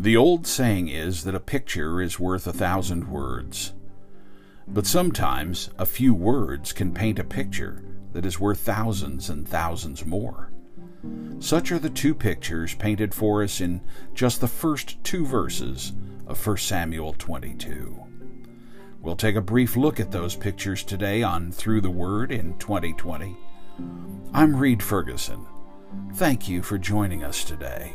The old saying is that a picture is worth a thousand words. But sometimes a few words can paint a picture that is worth thousands and thousands more. Such are the two pictures painted for us in just the first two verses of 1 Samuel 22. We'll take a brief look at those pictures today on Through the Word in 2020. I'm Reed Ferguson. Thank you for joining us today.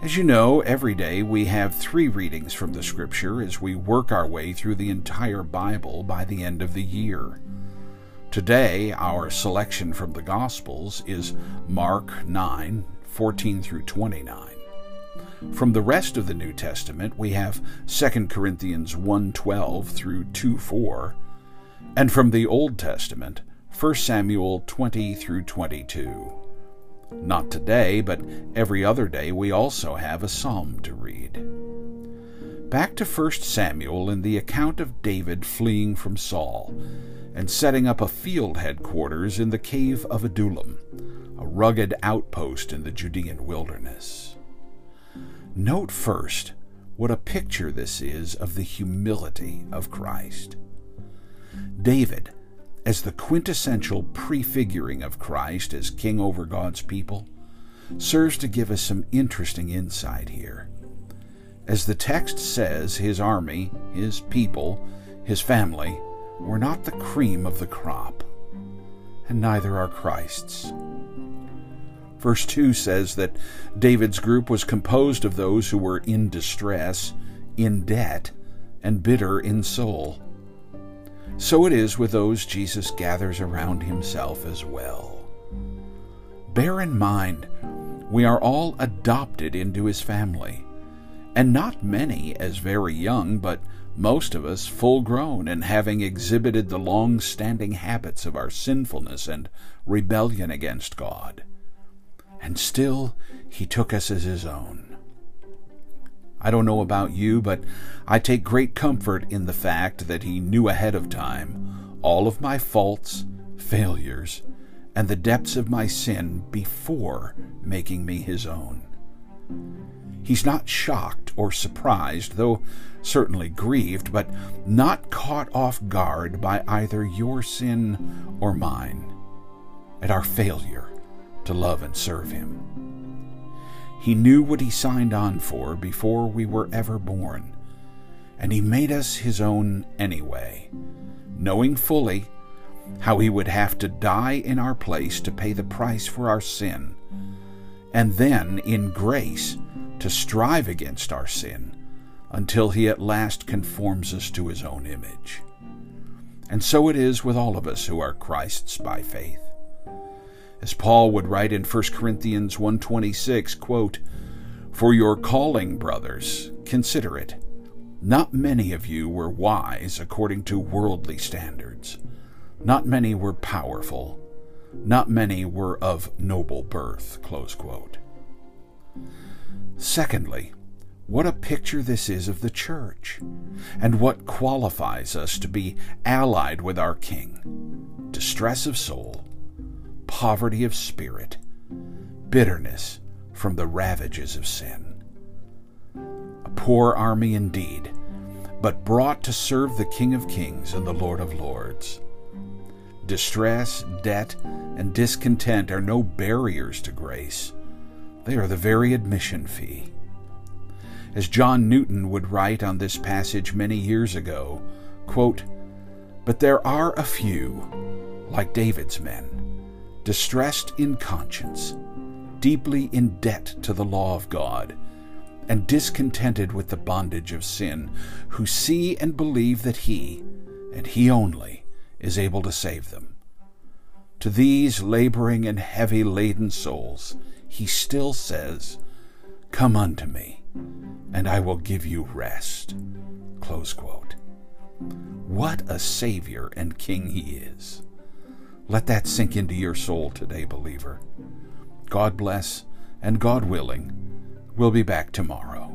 As you know, every day we have three readings from the Scripture as we work our way through the entire Bible by the end of the year. Today, our selection from the Gospels is Mark 9 14 through 29. From the rest of the New Testament, we have 2 Corinthians 1:12 through 2:4, and from the Old Testament, 1 Samuel 20 through 22. Not today, but every other day we also have a psalm to read. Back to 1 Samuel in the account of David fleeing from Saul and setting up a field headquarters in the cave of Adullam, a rugged outpost in the Judean wilderness. Note first what a picture this is of the humility of Christ. David, as the quintessential prefiguring of Christ as king over God's people, serves to give us some interesting insight here. As the text says, his army, his people, his family, were not the cream of the crop, and neither are Christ's. Verse 2 says that David's group was composed of those who were in distress, in debt, and bitter in soul. So it is with those Jesus gathers around himself as well. Bear in mind, we are all adopted into his family, and not many as very young, but most of us full grown and having exhibited the long standing habits of our sinfulness and rebellion against God. And still, He took us as His own. I don't know about you, but I take great comfort in the fact that He knew ahead of time all of my faults, failures, and the depths of my sin before making me His own. He's not shocked or surprised, though certainly grieved, but not caught off guard by either your sin or mine, at our failure to love and serve Him. He knew what He signed on for before we were ever born, and He made us His own anyway, knowing fully how He would have to die in our place to pay the price for our sin, and then, in grace, to strive against our sin until he at last conforms us to his own image. And so it is with all of us who are Christ's by faith. As Paul would write in 1 Corinthians 1:26, quote, "For your calling, brothers, consider it. Not many of you were wise according to worldly standards. Not many were powerful. Not many were of noble birth." Close quote. Secondly, what a picture this is of the church, and what qualifies us to be allied with our King distress of soul, poverty of spirit, bitterness from the ravages of sin. A poor army indeed, but brought to serve the King of Kings and the Lord of Lords. Distress, debt, and discontent are no barriers to grace, they are the very admission fee. As John Newton would write on this passage many years ago, quote, But there are a few, like David's men, distressed in conscience, deeply in debt to the law of God, and discontented with the bondage of sin, who see and believe that He, and He only, is able to save them. To these laboring and heavy laden souls, He still says, Come unto me and I will give you rest. What a Savior and King He is. Let that sink into your soul today, believer. God bless, and God willing, we'll be back tomorrow.